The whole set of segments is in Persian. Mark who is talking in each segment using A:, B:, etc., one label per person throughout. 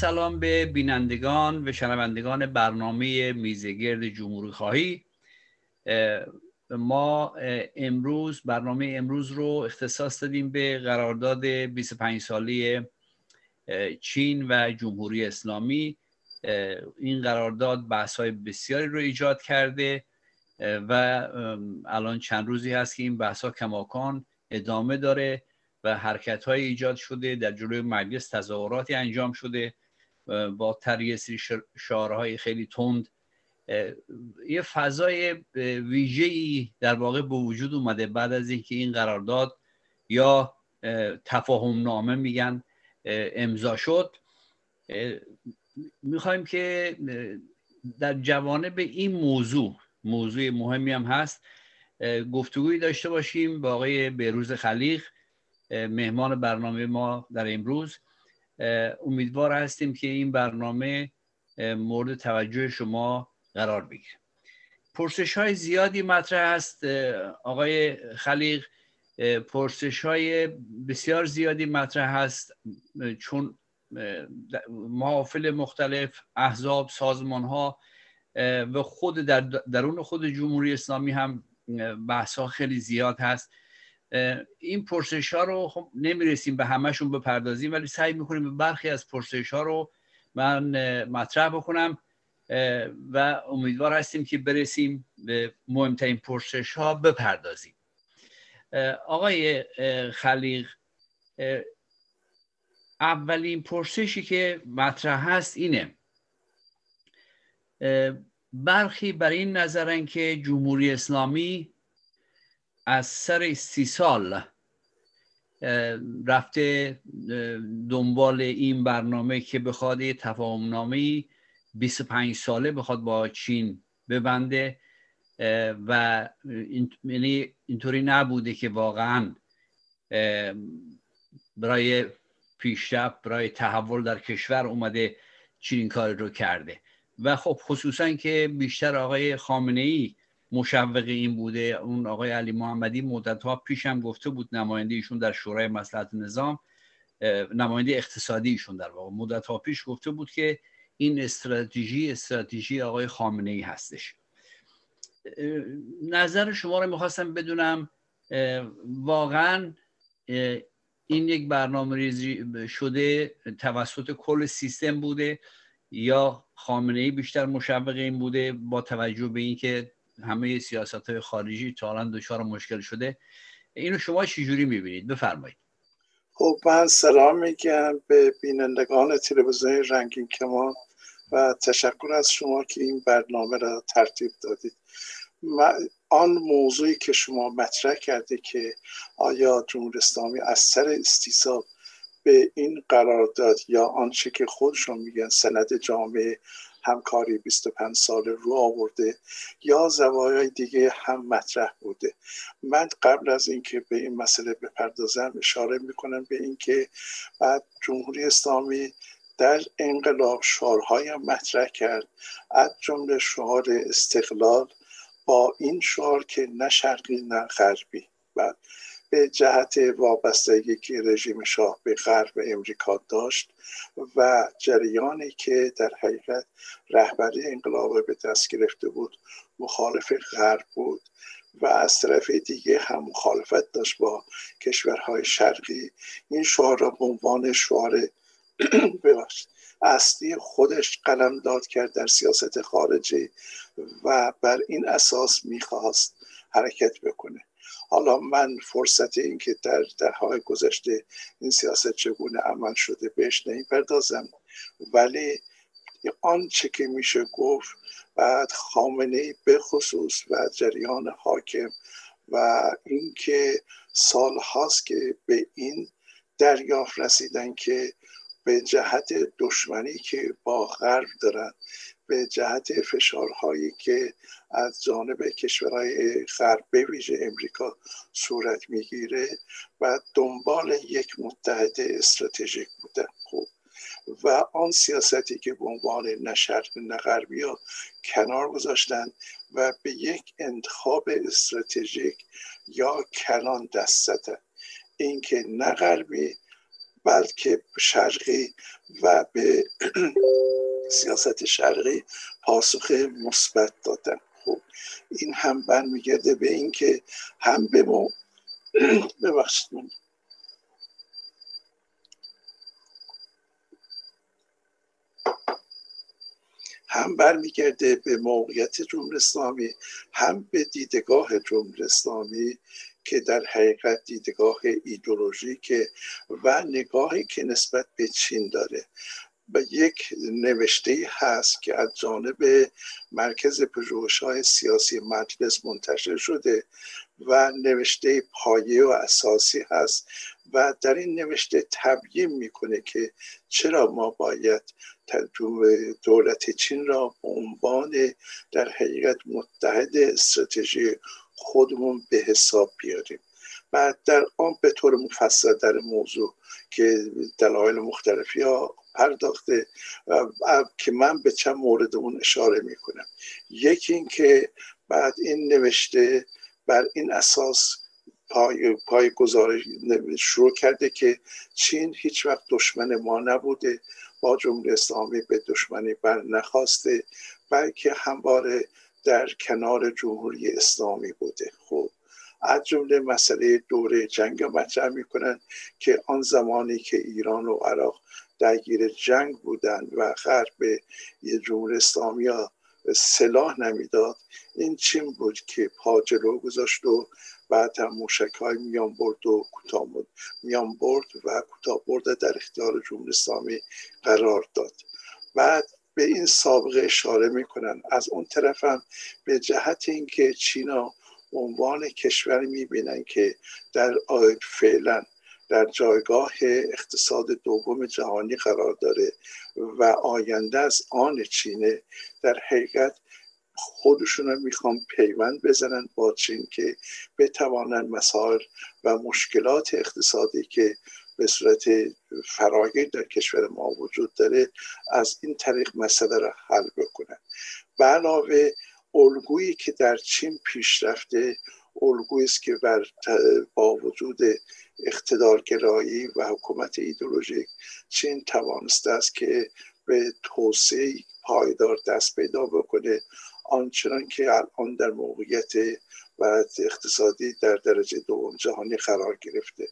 A: سلام به بینندگان و شنوندگان برنامه میزگرد جمهوری خواهی. ما امروز برنامه امروز رو اختصاص دادیم به قرارداد 25 ساله چین و جمهوری اسلامی. این قرارداد بحث های بسیاری رو ایجاد کرده و الان چند روزی هست که این بحث ها کماکان ادامه داره و حرکت های ایجاد شده در جلوی مجلس تظاهراتی انجام شده. با تریه شعارهای خیلی تند. یه فضای ویژه ای در واقع به وجود اومده بعد از اینکه این قرارداد یا تفاهم نامه میگن امضا شد. می‌خوایم که در جوانه به این موضوع موضوع مهمی هم هست گفتگویی داشته باشیم با آقای بهروز خلیق مهمان برنامه ما در امروز. امیدوار هستیم که این برنامه مورد توجه شما قرار بگیره. پرسش های زیادی مطرح هست آقای خلیق پرسش های بسیار زیادی مطرح هست چون محافل مختلف احزاب سازمان ها و خود در درون خود جمهوری اسلامی هم بحث ها خیلی زیاد هست. این پرسش ها رو خب نمی‌رسیم به همشون بپردازیم ولی سعی می‌کنیم به برخی از پرسش ها رو من مطرح بکنم و امیدوار هستیم که برسیم به مهمترین پرسش ها بپردازیم آقای خلیق اولین پرسشی که مطرح هست اینه برخی بر این نظرن که جمهوری اسلامی از سر سی سال رفته دنبال این برنامه که بخواد یه تفاهم نامه 25 ساله بخواد با چین ببنده و یعنی اینطوری نبوده که واقعا برای پیشرفت برای تحول در کشور اومده چنین کار رو کرده. و خب خصوصا که بیشتر آقای خامنه ای مشوق این بوده. اون آقای علی محمدی مدت ها پیش هم گفته بود نماینده ایشون در شورای مصلحت نظام نماینده اقتصادی ایشون در واقع. مدت ها پیش گفته بود که این استراتژی استراتژی آقای خامنه ای هستش نظر شما رو می‌خواستم بدونم واقعا این یک برنامه ریزی شده توسط کل سیستم بوده یا خامنه ای بیشتر مشوق این بوده با توجه به اینکه همه سیاست های خارجی تا الان دچار مشکل شده. اینو شما چجوری می‌بینید؟ بفرمایید.
B: خب من سلام میگم به بینندگان تلویزیون رنگین کمان و تشکر از شما که این برنامه را ترتیب دادید. آن موضوعی که شما مطرح کرده که آیا جمهوری اسلامی از سر استیصال به این قرارداد یا آنچه که خودشون میگن سند جامعه همکاری 25 سال رو آورده یا زوایای دیگه هم مطرح بوده. من قبل از اینکه به این مسئله بپردازم اشاره می‌کنم به اینکه بعد جمهوری اسلامی در انقلاب شعارهای مطرح کرد. از جمله شعار استقلال با این شعار که نه شرقی نه غربی. بعد به جهت وابستگی که رژیم شاه به غرب امریکا داشت و جریانی که در حقیقت رهبری انقلاب به دست گرفته بود مخالف غرب بود و از طرف دیگه هم مخالفت داشت با کشورهای شرقی. این شعار را به عنوان شعار اصلی خودش قلم داد کرد در سیاست خارجی و بر این اساس می‌خواست حرکت بکنه. حالا من فرصت این که در دههای گذشته این سیاست چگونه عمل شده بهش نمی‌پردازم. ولی آنچه که میشه گفت بعد خامنه به خصوص و جریان حاکم و اینکه سال هاست که به این دریافت رسیدن که به جهت دشمنی که با غرب دارن به جهت فشارهایی که از جانب کشورهای غرب ویژه امریکا صورت می‌گیره و دنبال یک متحد استراتژیک بودن. خوب و آن سیاستی که به عنوان نه شرق غربی ها کنار گذاشتن و به یک انتخاب استراتژیک یا کلان دست زدن اینکه نه غربی بلکه شرقی و به سیاست شرقی پاسخ مثبت دادن. خب این هم برمیگرده به اینکه هم به ما ببخشید هم برمیگرده به موقعیت جمهوری اسلامی هم به دیدگاه جمهوری اسلامی که در حقیقت دیدگاه ایدولوژیک و نگاهی که نسبت به چین داره. و یک نوشته هست که از جانب مرکز پژوهش های سیاسی مجلس منتشر شده و نوشته پایه و اساسی هست و در این نوشته تبیین می‌کنه که چرا ما باید دولت چین را به عنوان در حقیقت متحد استراتژی خودمون به حساب بیاریم. بعد در آن به طور مفصل در موضوع که دلایل مختلفی ها پرداخته که من به چند مورد اون اشاره می‌کنم. یکی اینکه بعد این نوشته بر این اساس پای, پای گزارش شروع کرده که چین هیچ وقت دشمن ما نبوده با جمهوری اسلامی به دشمنی بر نخواسته بلکه همواره در کنار جمهوری اسلامی بوده. خب از جمله مسئله دوره جنگ مطرح می‌کنن که آن زمانی که ایران و عراق درگیر جنگ بودند و غرب به جمهوری اسلامی ها سلاح نمی‌داد این چین بود که پا جلو گذاشت و بعد هم موشک های میان برد و کوتاه میان برد و کوتاه برد در اختیار جمهوری اسلامی قرار داد. بعد به این سابقه اشاره می‌کنن. از اون طرف هم به جهت اینکه چینا عنوان کشوری می‌بینن که در فعلا در جایگاه اقتصاد دوم جهانی قرار داره و آینده از آن چینه در حقیقت خودشون رو می‌خوان پیوند بزنن با چین که بتوانند مسائل و مشکلات اقتصادی که به صورت فراگیر در کشور ما وجود داره از این طریق مسئله را حل بکنن. به علاوه الگویی که در چین پیش رفته الگویی است که بر با وجود اقتدارگرایی و حکومت ایدولوژیک چین توانسته است که به توسعه پایدار دست پیدا بکنه. آنچنان که الان در موقعیت و اقتصادی در درجه دوم جهانی قرار گرفته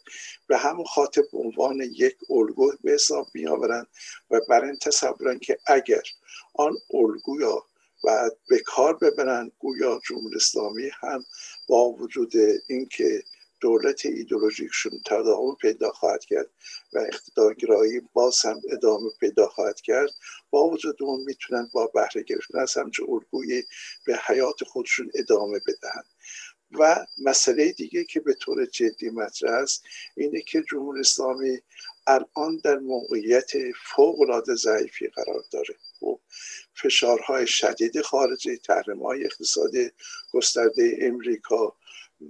B: به همون خاطر به عنوان یک الگو به حساب می آورند و بر این تصورن که اگر آن الگویا و به کار ببرند گویا جمهوری اسلامی هم با وجود اینکه دولت ایدولوژیکشون تداوم پیدا خواهد کرد و اقتدارگرایی باز هم ادامه پیدا خواهد کرد. با وجود اون می‌تونن با بهره گرفتن از همچه الگوی به حیات خودشون ادامه بدهند. و مسئله دیگه که به طور جدی مطرح است اینه که جمهوری اسلامی الان در موقعیت فوق العاده ضعیفی قرار داره. و فشارهای شدید خارجی تحریم های اقتصادی گسترده امریکا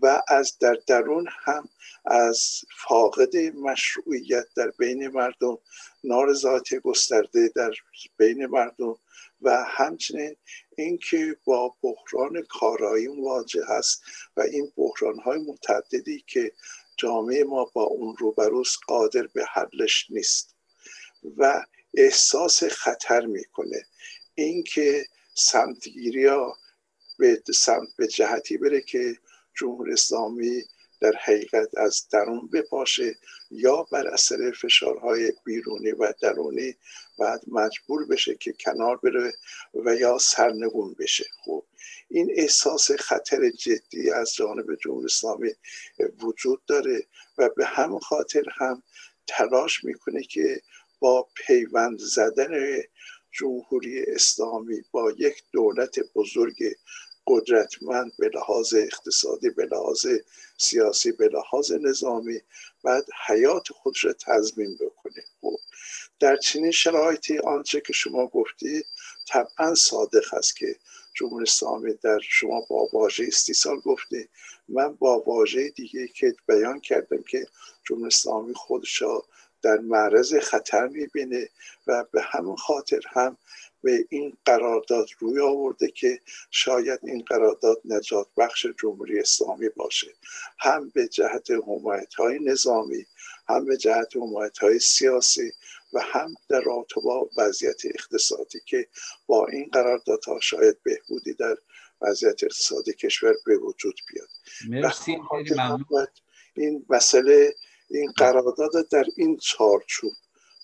B: و از در درون هم از فاقد مشروعیت در بین مردم نارضایتی گسترده در بین مردم و همچنین اینکه با بحران کارایی مواجه هست و این بحران های متعددی که جامعه ما با اون روبروست قادر به حلش نیست و احساس خطر می‌کنه. اینکه سمتگیری ها به سمت به جهتی بره که جمهوری اسلامی در حقیقت از درون بپاشه یا بر اثر فشارهای بیرونی و درونی بعد مجبور بشه که کنار بره و یا سرنگون بشه. خب این احساس خطر جدی از جانب جمهوری اسلامی وجود داره و به همون خاطر هم تلاش می‌کنه که با پیوند زدن جمهوری اسلامی با یک دولت بزرگ قدرتمند به لحاظ اقتصادی به لحاظ سیاسی به لحاظ نظامی بعد حیات خودش را تضمین بکنه. خب در چنین شرایطی آنچه که شما گفتی طبعا صادق است که جمهوری اسلامی در شما با واژه استیصال گفتی من با واژه دیگه که بیان کردم که جمهوری اسلامی خودش در معرض خطر می‌بینه و به همون خاطر هم به این قرارداد روی آورده که شاید این قرارداد نجات بخش جمهوری اسلامی باشه. هم به جهت حمایت های نظامی هم به جهت حمایت های سیاسی و هم در رابطه با وضعیت اقتصادی که با این قراردادها شاید بهبودی در وضعیت اقتصادی کشور به وجود بیاد.
A: مرسی
B: این مسئله این قرارداد در این چارچوب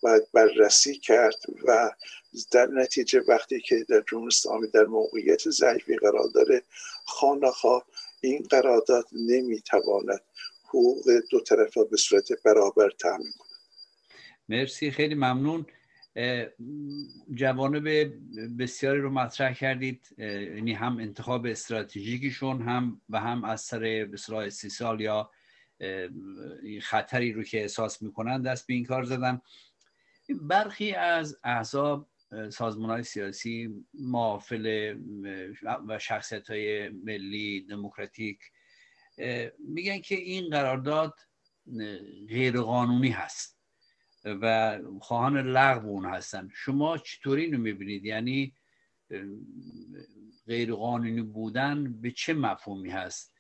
B: باید بررسی کرد و در نتیجه وقتی که در جمهوری اسلامی در موقعیت ضعیفی قرار داره خانخواه این قرارداد نمی‌تواند حقوق دو طرف به صورت برابر تامین کند.
A: مرسی خیلی ممنون. جوانب بسیاری رو مطرح کردید. یعنی هم انتخاب استراتژیکیشون هم و هم از سر بسرای سی سال یا خطری رو که احساس می‌کنن دست به این کار زدن. برخی از احزاب سازمان های سیاسی معافل و شخصیت های ملی دموکراتیک میگن که این قرارداد غیر قانونی هست و خواهان لغو اون هستن. شما چطوری اینو می‌بینید؟ یعنی غیر قانونی بودن به چه مفهومی هست؟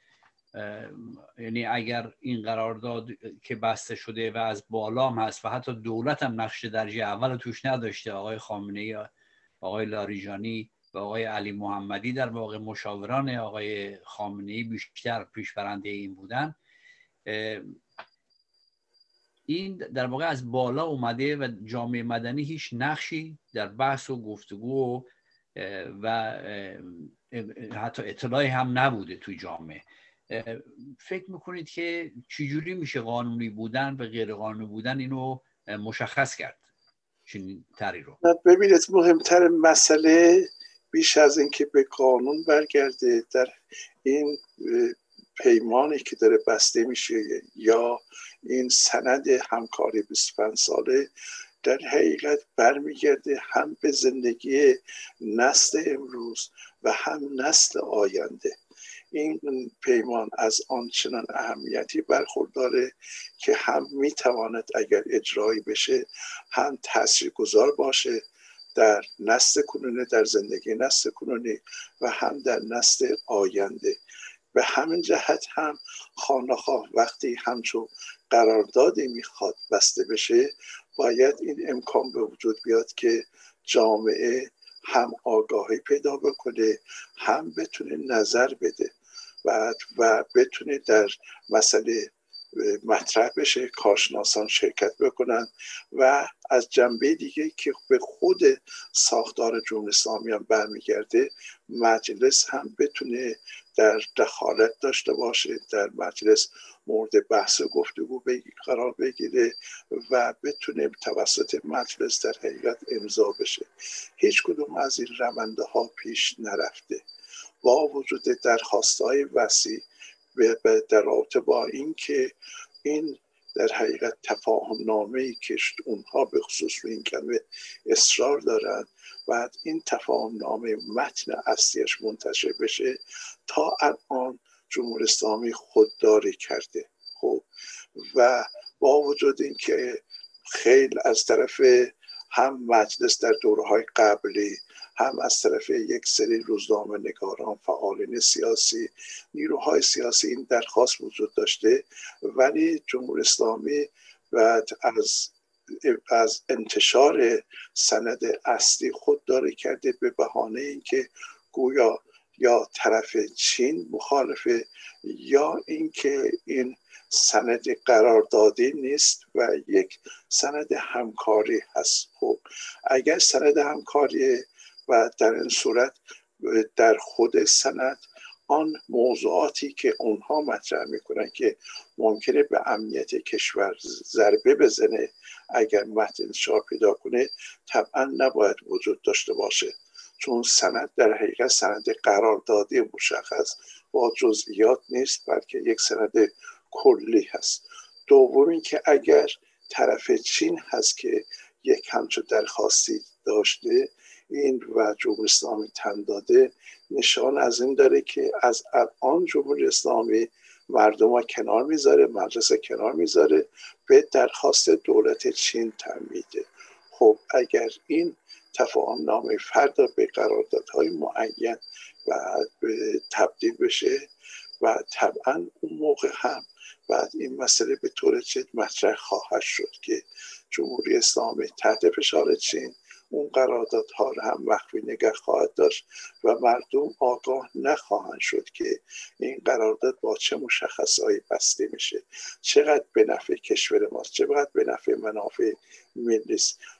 A: یعنی اگر این قرارداد که بسته شده و از بالام هست و حتی دولت هم نقش درجه اول توش نداشته آقای خامنه ای آقای لاریجانی و آقای علی محمدی در واقع مشاوران آقای خامنه بیشتر پیشبرنده این بودن. این در واقع از بالا اومده و جامعه مدنی هیچ نقشی در بحث و گفتگو و حتی اطلاعی هم نبوده توی جامعه. فکر می‌کنید که چجوری میشه قانونی بودن و غیر قانونی بودن اینو مشخص کرد؟ چنین تری رو.
B: ببینید مهمتر مسئله بیش از اینکه به قانون برگرده در این پیمانی که داره بسته میشه یا این سند همکاری 25 ساله در حقیقت برمیگرده هم به زندگی نسل امروز و هم نسل آینده. این پیمان از آنچنان اهمیتی برخورداره که هم می‌تواند اگر اجرایی بشه هم گذار باشه در نسل کنونی در زندگی نسل کنونی و هم در نسل آینده. به همین جهت هم خانخواه وقتی همچون قراردادی می‌خواد بسته بشه باید این امکان به وجود بیاد که جامعه هم آگاهی پیدا بکنه هم بتونه نظر بده. و, و بتونه در مسئله مطرح بشه کارشناسان شرکت بکنن و از جنبه دیگه که به خود ساختار جمهوری اسلامی هم برمیگرده مجلس هم بتونه در دخالت داشته باشه در مجلس مورد بحث و گفتگو قرار بگیره و بتونه توسط مجلس در حقیقت امضا بشه. هیچ کدوم از این رونده ها پیش نرفته. با وجود درخواست های وسیع در رابطه با اینکه این در حقیقت تفاهم نامه ای که اونها به خصوص این کلمه اصرار دارند و این تفاهم نامه متن اصلیش منتشر بشه تا الان جمهوری اسلامی خودداری کرده. خب و با وجود اینکه خیلی از طرف هم مجلس در دوره های قبلی هم از طرف یک سری روزنامه نگاران فعالین سیاسی نیروهای سیاسی این درخواست وجود داشته. ولی جمهوری اسلامی بعد از از انتشار سند اصلی خودداری کرده به بهانه اینکه گویا یا طرف چین مخالفه یا اینکه این سند قراردادی نیست و یک سند همکاری هست. خب اگر سند همکاری و در این صورت در خود سند آن موضوعاتی که اونها مطرح می‌کنن که ممکنه به امنیت کشور ضربه بزنه اگر متن شاه پیدا کنه طبعا نباید وجود داشته باشه. چون سند در حقیقت سند قراردادی مشخص با جزئیات نیست بلکه یک سند کلی هست. دوم که اگر طرف چین هست که یک همچو درخواستی داشته این و جمهوری اسلامی تن داده نشان از این داره که از الان جمهوری اسلامی مردم ها کنار می‌ذاره مجلس کنار می‌ذاره به درخواست دولت چین تن میده. خب اگر این تفاهم نامه فردا به قراردادهای معین و تبدیل بشه و طبعا اون موقع هم بعد این مسئله به طور جد مطرح خواهد شد که جمهوری اسلامی تحت فشار چین اون قراردادها رو هم مخفی نگه خواهد داشت و مردم آگاه نخواهند شد که این قرارداد با چه مشخصهایی بسته میشه. چقدر به نفع کشور ماست چقدر به نفع منافع ملی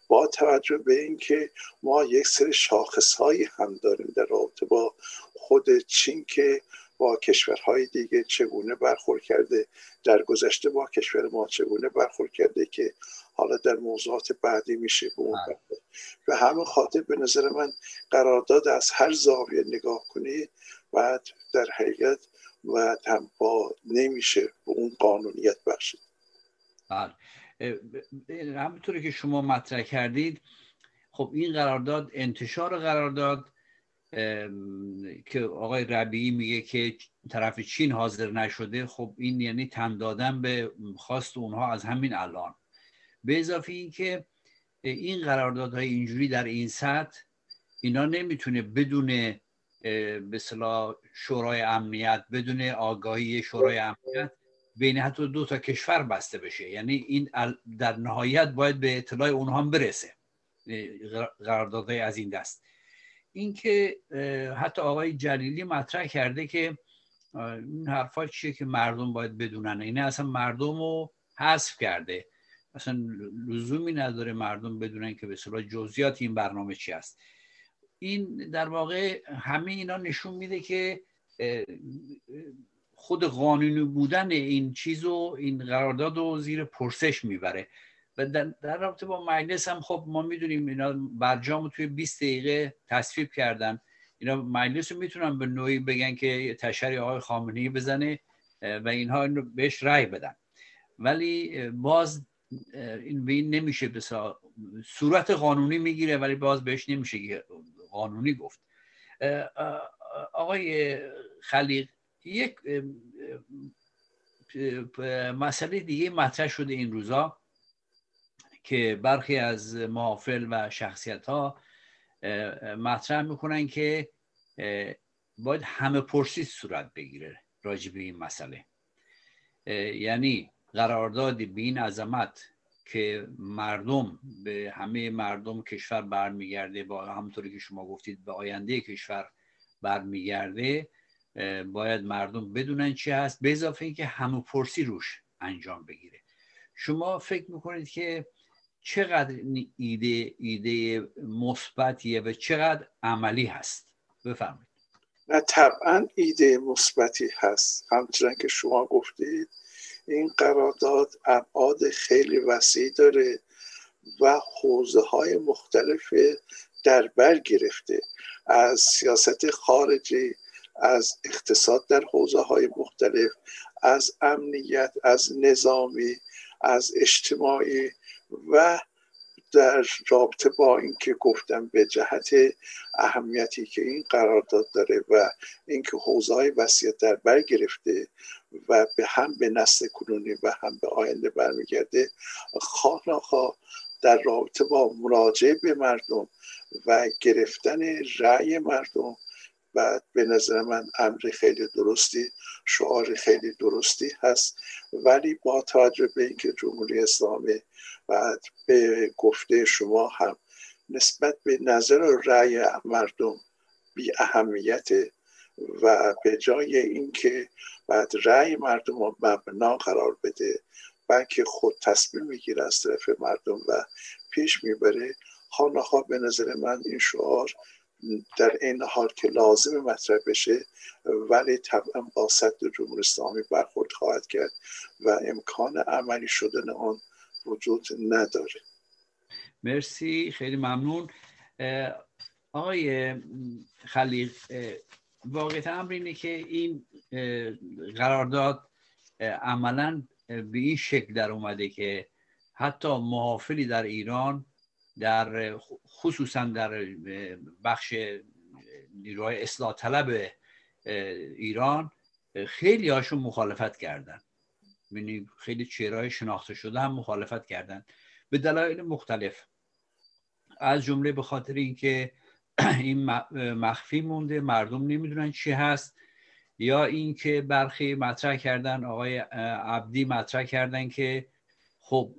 B: با توجه به اینکه ما یک سری شاخصهایی هم داریم در رابطه با خود چین که با کشورهای دیگه چگونه برخورد کرده در گذشته با کشور ما چگونه برخورد کرده که حالا در موضوعات بعدی میشه به اون بله. و همه خاطر به نظر من قرارداد از هر زاویه نگاه کنی بعد در حقیقت و هم با نمیشه به اون قانونیت بخشید.
A: بله. همونطوری که شما مطرح کردید خب این قرارداد انتشار قرارداد که آقای ربیعی میگه که طرف چین حاضر نشده خب این یعنی تن دادن به خواست اونها از همین الان. به اضافه اینکه این قراردادهای اینجوری در این سطح اینا نمی‌تونه بدون به شورای امنیت بدون آگاهی شورای امنیت بین حتی دو تا کشور بسته بشه. یعنی این در نهایت باید به اطلاع اونها هم برسه قراردادهای از این دست. اینکه حتی آقای جلیلی مطرح کرده که این حرفا چیه که مردم باید بدونن. اینه اصلا مردم رو حذف کرده. اصلا لزومی نداره مردم بدونن که به صلاح جزئیات این برنامه چی است این در واقع همه اینا نشون میده که خود قانونی بودن این چیز و این قرارداد رو زیر پرسش می‌بره. و در, رابطه با مجلس هم خب ما می‌دونیم اینا برجام توی 20 دقیقه تصویب کردن. اینا مجلس رو می‌تونن به نوعی بگن که تشریع آقای خامنه‌ای بزنه و اینها این رو بهش رأی بدن. ولی باز این نمیشه بسا صورت قانونی می‌گیره ولی باز بهش نمیشه قانونی گفت. آقای خلیق یک مسئله دیگه مطرح شده این روزا که برخی از محافل و شخصیت ها مطرح می‌کنن که باید همه پرسی صورت بگیره راجع به این مسئله. یعنی قرارداد به این عظمت که مردم به همه مردم کشور برمیگرده با همطوری که شما گفتید به آینده کشور برمیگرده باید مردم بدونن چی هست به اضافه اینکه همه پرسی روش انجام بگیره. شما فکر می‌کنید که چقدر ایده ایده مثبتیه و چقدر عملی هست؟ بفرمایید.
B: نه طبعا ایده مثبتی هست. همچنان که شما گفتید این قرارداد ابعاد خیلی وسیع داره و حوزه های مختلف در بر گرفته. از سیاست خارجی از اقتصاد در حوزه های مختلف از امنیت از نظامی از اجتماعی و در رابطه با اینکه گفتم به جهت اهمیتی که این قرارداد داره و اینکه حوزه های وسیعت در بر گرفته و به هم به نسل کنونی و هم به آینده برمیگرده. خواه در رابطه با مراجعه به مردم و گرفتن رأی مردم و به نظر من امر خیلی درستی شعار خیلی درستی هست. ولی با توجه به اینکه جمهوری اسلامی و به گفته شما هم نسبت به نظر و رأی مردم بی اهمیت و به جای اینکه بعد رأی مردم رو مبنا قرار بده بلکه خود تصمیم می‌گیره از طرف مردم و پیش می‌بره خانه به نظر من این شعار در این حال که لازم مطرح بشه ولی طبعا با صد جمهوری اسلامی برخورد خواهد کرد و امکان عملی شدن آن وجود نداره.
A: مرسی خیلی ممنون. آقای خلیق واقعیت امر اینه که این قرارداد عملا به این شکل در اومده که حتی محافلی در ایران در خصوصا در بخش نیروهای اصلاح طلب ایران خیلی هاشون مخالفت کردن. یعنی خیلی چهرهای شناخته شده هم مخالفت کردن. به دلایل مختلف. از جمله به خاطر اینکه این مخفی مونده مردم نمی‌دونن چی هست. یا اینکه برخی مطرح کردن آقای عبدی مطرح کردن که خب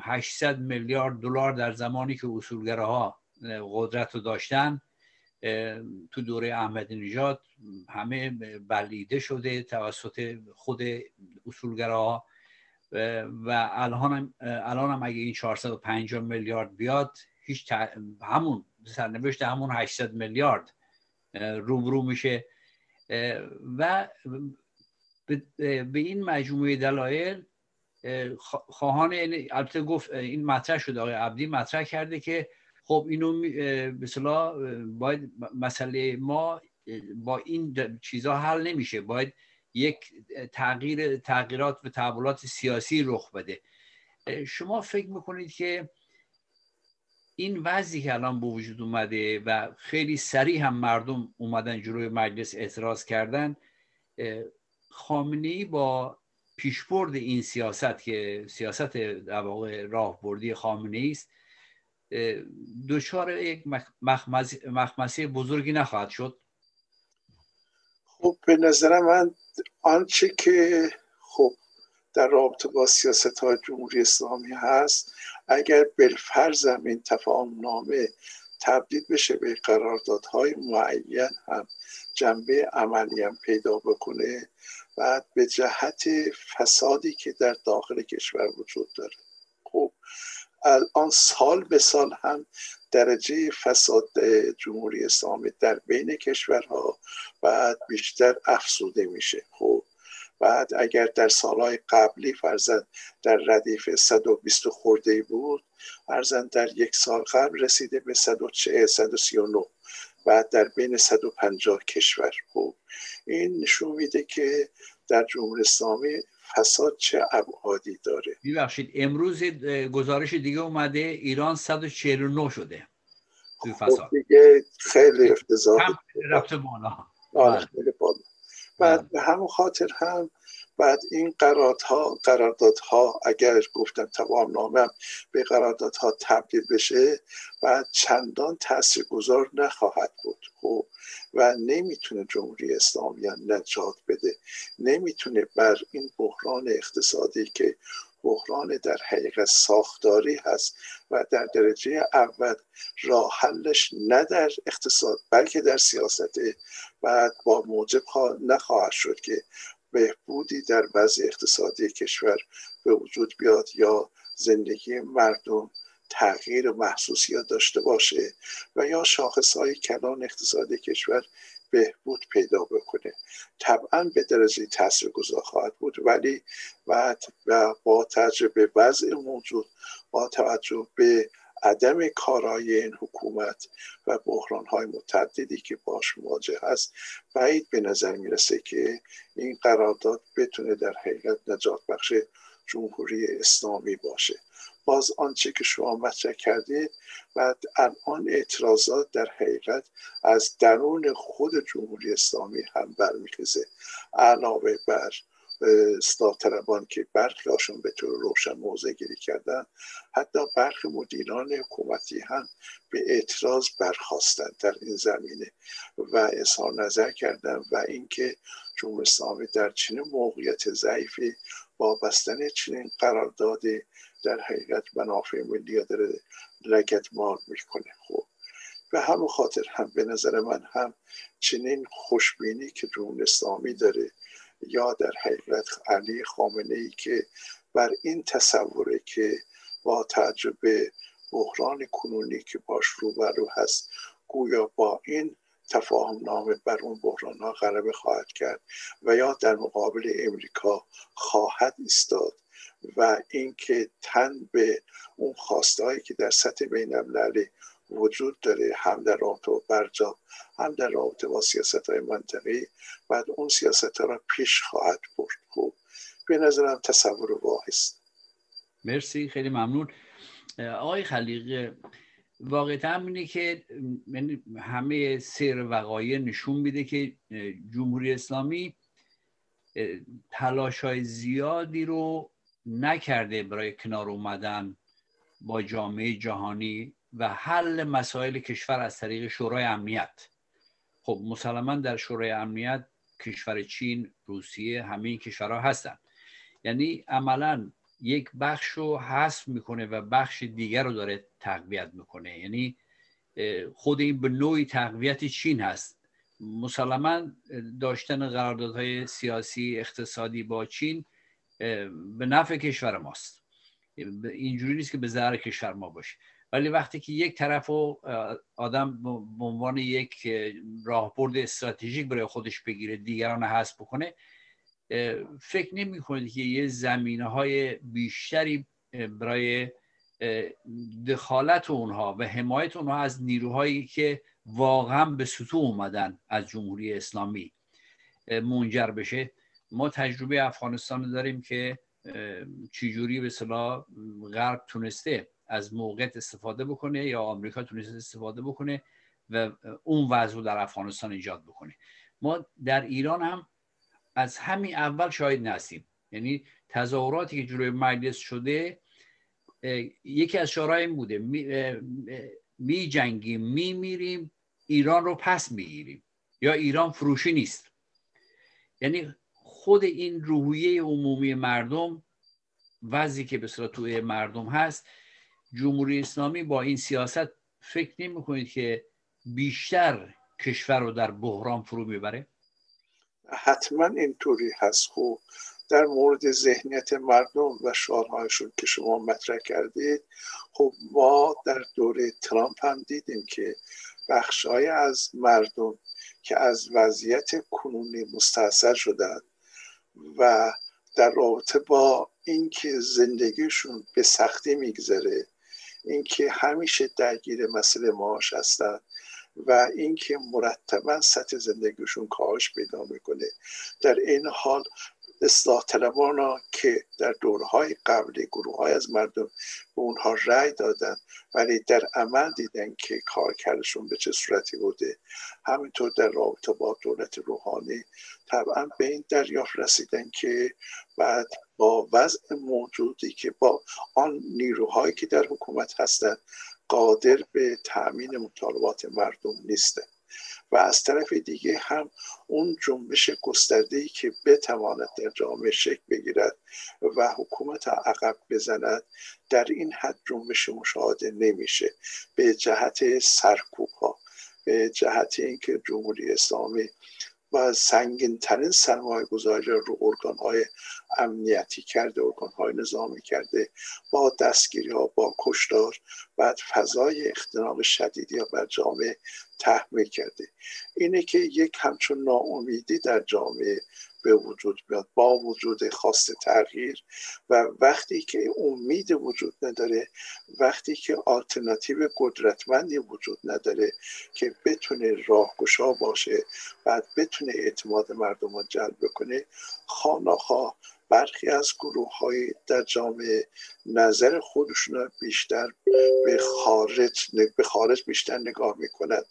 A: 800 میلیارد دلار در زمانی که اصولگراها قدرت رو داشتن تو دوره احمدی نژاد همه بلیده شده توسط خود اصولگراها. و الان هم, الان هم اگه این 450 میلیارد بیاد هیچ همون سرنوشت همون 800 میلیارد روبرو میشه. و به این مجموعه دلایل خواهان البته گفت این مطرح شده آقای عبدی مطرح کرده که خب اینو به باید مسئله ما با این چیزها حل نمیشه. باید یک تغییر تغییرات و تحولات سیاسی رخ بده. شما فکر می‌کنید که این وضعی که الان به وجود اومده و خیلی سریع هم مردم اومدن جلوی مجلس اعتراض کردن خامنه ای با پیشبرد این سیاست که سیاست در واقع راهبردی خامنه است دچار یک مخمسه بزرگی نخواهد شد.
B: خب به نظر من آنچه که خب در رابطه با سیاست های جمهوری اسلامی هست اگر بالفرض این تفاهم نامه تبدیل بشه به قراردادهای معین هم جنبه عملی هم پیدا بکنه و به جهت فسادی که در داخل کشور وجود داره. خب الان سال به سال هم درجه فساد جمهوری اسلامی در بین کشورها بعد بیشتر افزوده میشه. خب بعد اگر در سالهای قبلی فرزن در ردیف 120 خورده بود فرزن در یک سال قبل رسیده به 140 139 بعد در بین 150 کشور خب این نشون میده که در جمهوری اسلامی فساد چه ابعادی داره.
A: ببخشید امروز گزارش دیگه اومده ایران 149 شده
B: توی خب فساد. دیگه خیلی افتضاح
A: رفت بالا.
B: آره خیلی بعد به همون خاطر هم بعد این قراردادها قراردادها اگر گفتم تمام نامم به قراردادها تبدیل بشه بعد چندان گذار نخواهد بود. خب و نمی‌تونه جمهوری اسلامی نجات بده. نمی‌تونه بر این بحران اقتصادی که بحران در حقیقت ساختاری هست و در درجه اول راه حلش نه در اقتصاد بلکه در سیاست. بعد با موجب نخواهد شد که بهبودی در وضع اقتصادی کشور به وجود بیاد یا زندگی مردم تغییر محسوسیات داشته باشه و یا شاخص های کلان اقتصادی کشور بهبود پیدا بکنه. طبعا به درجه تاثیر گذار خواهد بود ولی و با تجربه وضع موجود با توجه به عدم کارایی این حکومت و بحران های متعددی که باش مواجه هست بعید به نظر می‌رسه که این قرارداد بتونه در حقیقت نجات بخش جمهوری اسلامی باشه. باز آنچه که شما مطرح کردید و الان اعتراضات در حقیقت از درون خود جمهوری اسلامی هم برمیخیزه. علاوه بر طلبان که برخی هاشون به طور روشن موضع گیری کردن حتی برخی مدیران حکومتی هم به اعتراض برخواستند در این زمینه و اظهار نظر کردن و اینکه جمهوری اسلامی در چنین موقعیت ضعیفی با بستن چنین قرارداد در حقیقت منافع ملی داره مال می‌کنه. خب. به همون خاطر هم به نظر من هم چنین خوشبینی که جمهوری اسلامی داره یا در حقیقت علی خامنه ای که بر این تصوره که با تعجب بحران کنونی که باش روبرو هست گویا با این تفاهم نامه بر اون بحران ها غلبه خواهد کرد و یا در مقابل امریکا خواهد ایستاد و اینکه تن به اون خواستهایی که در سطح بین المللی وجود داره هم در رابطه با برجام هم در رابطه با سیاست های منطقی بعد اون سیاست ها را پیش خواهد برد. خوب به نظرم تصور واحد
A: مرسی خیلی ممنون. آقای خلیق واقعا اینه که یعنی همه سیر وقایع نشون میده که جمهوری اسلامی تلاش های زیادی رو نکرده برای کنار اومدن با جامعه جهانی و حل مسائل کشور از طریق شورای امنیت. خب مسلما در شورای امنیت کشور چین روسیه همه این کشورها هستن. یعنی عملا یک بخش رو حذف می‌کنه و بخش دیگر رو داره تقویت می‌کنه. یعنی خود این به نوعی تقویت چین هست. مسلما داشتن قراردادهای سیاسی اقتصادی با چین به نفع کشور ماست. اینجوری نیست که به ضرر کشور ما باشه. ولی وقتی که یک طرف و آدم به عنوان یک راهبرد استراتژیک برای خودش بگیره دیگران حذف بکنه فکر نمی کنید که یه زمینه های بیشتری برای دخالت اونها و حمایت اونها از نیروهایی که واقعا به سطوح اومدن از جمهوری اسلامی منجر بشه. ما تجربه افغانستان داریم که چجوری به صلاح غرب تونسته از موقعیت استفاده بکنه یا آمریکا تونسته استفاده بکنه و اون وضع رو در افغانستان ایجاد بکنه. ما در ایران هم از همین اول شاهد نستیم. یعنی تظاهراتی که جلوی مجلس شده یکی از شعارهای این بوده. می جنگیم می میریم ایران رو پس می‌گیریم. یا ایران فروشی نیست. یعنی خود این روحیه عمومی مردم وضعی که به صورت توی مردم هست جمهوری اسلامی با این سیاست فکر نمی کنید که بیشتر کشور رو در بحران فرو می‌بره؟
B: حتما اینطوری هست. خوب در مورد ذهنیت مردم و شعارهایشون که شما مطرح کردید خب ما در دوره ترامپ هم دیدیم که بخشای از مردم که از وضعیت کنونی مستاصل شدن و در رابطه با اینکه زندگیشون به سختی میگذره اینکه همیشه درگیر مسئله معاش هستن و اینکه مرتبا سطح زندگیشون کاهش پیدا می‌کنه. در این حال اصلاح طلبان که در دورهای قبلی گروه های از مردم به اونها رأی دادن ولی در عمل دیدن که کارکردشون به چه صورتی بوده همینطور در رابطه با دولت روحانی طبعا به این دریافت رسیدن که بعد با وضع موجودی که با آن نیروهایی که در حکومت هستند قادر به تأمین مطالبات مردم نیستند. و از طرف دیگه هم اون جنبش گسترده که بتواند در جامعه شکل بگیرد و حکومت عقب بزند در این حد جنبش مشاهده نمیشه. به جهت سرکوب ها به جهت اینکه جمهوری اسلامی و سنگین ترین سرمایه گذاری رو ارگان های امنیتی کرده ارگان های نظامی کرده با دستگیری ها با کشتار بعد فضای اختناق شدیدی ها بر جامعه تحمیل کرده. اینه که یک همچون ناامیدی در جامعه به وجود میاد با وجود خواست تغییر و وقتی که امید وجود نداره وقتی که آلترناتیو قدرتمندی وجود نداره که بتونه راهگشا باشه و بتونه اعتماد مردم رو جلب بکنه خاناخواه برخی از گروه های در جامعه نظر خودشون بیشتر به خارج به خارج بیشتر نگاه می‌کنند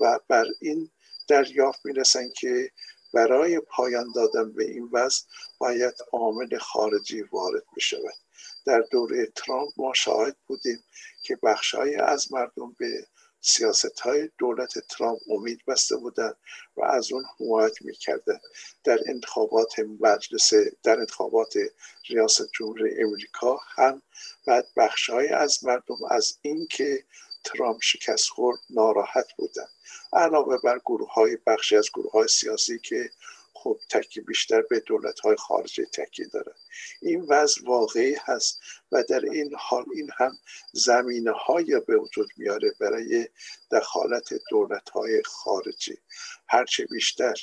B: و بر این دریافت می‌رسن که برای پایان دادن به این وضع باید عامل خارجی وارد بشود. در دوره ترامپ ما شاهد بودیم که بخشهایی از مردم به سیاست های دولت ترامپ امید بسته بودند و از اون حمایت می‌کردن در انتخابات مجلس در انتخابات ریاست جمهوری امریکا هم بعد بخشهایی از مردم از اینکه ترامپ شکست خورد ناراحت بودن علاوه بر گروه های بخشی از گروه های سیاسی که خب تکی بیشتر به دولت های خارجی تکی داره. این وضع واقعی هست و در این حال این هم زمینه های به وجود میاره برای دخالت دولت های خارجی. هرچه بیشتر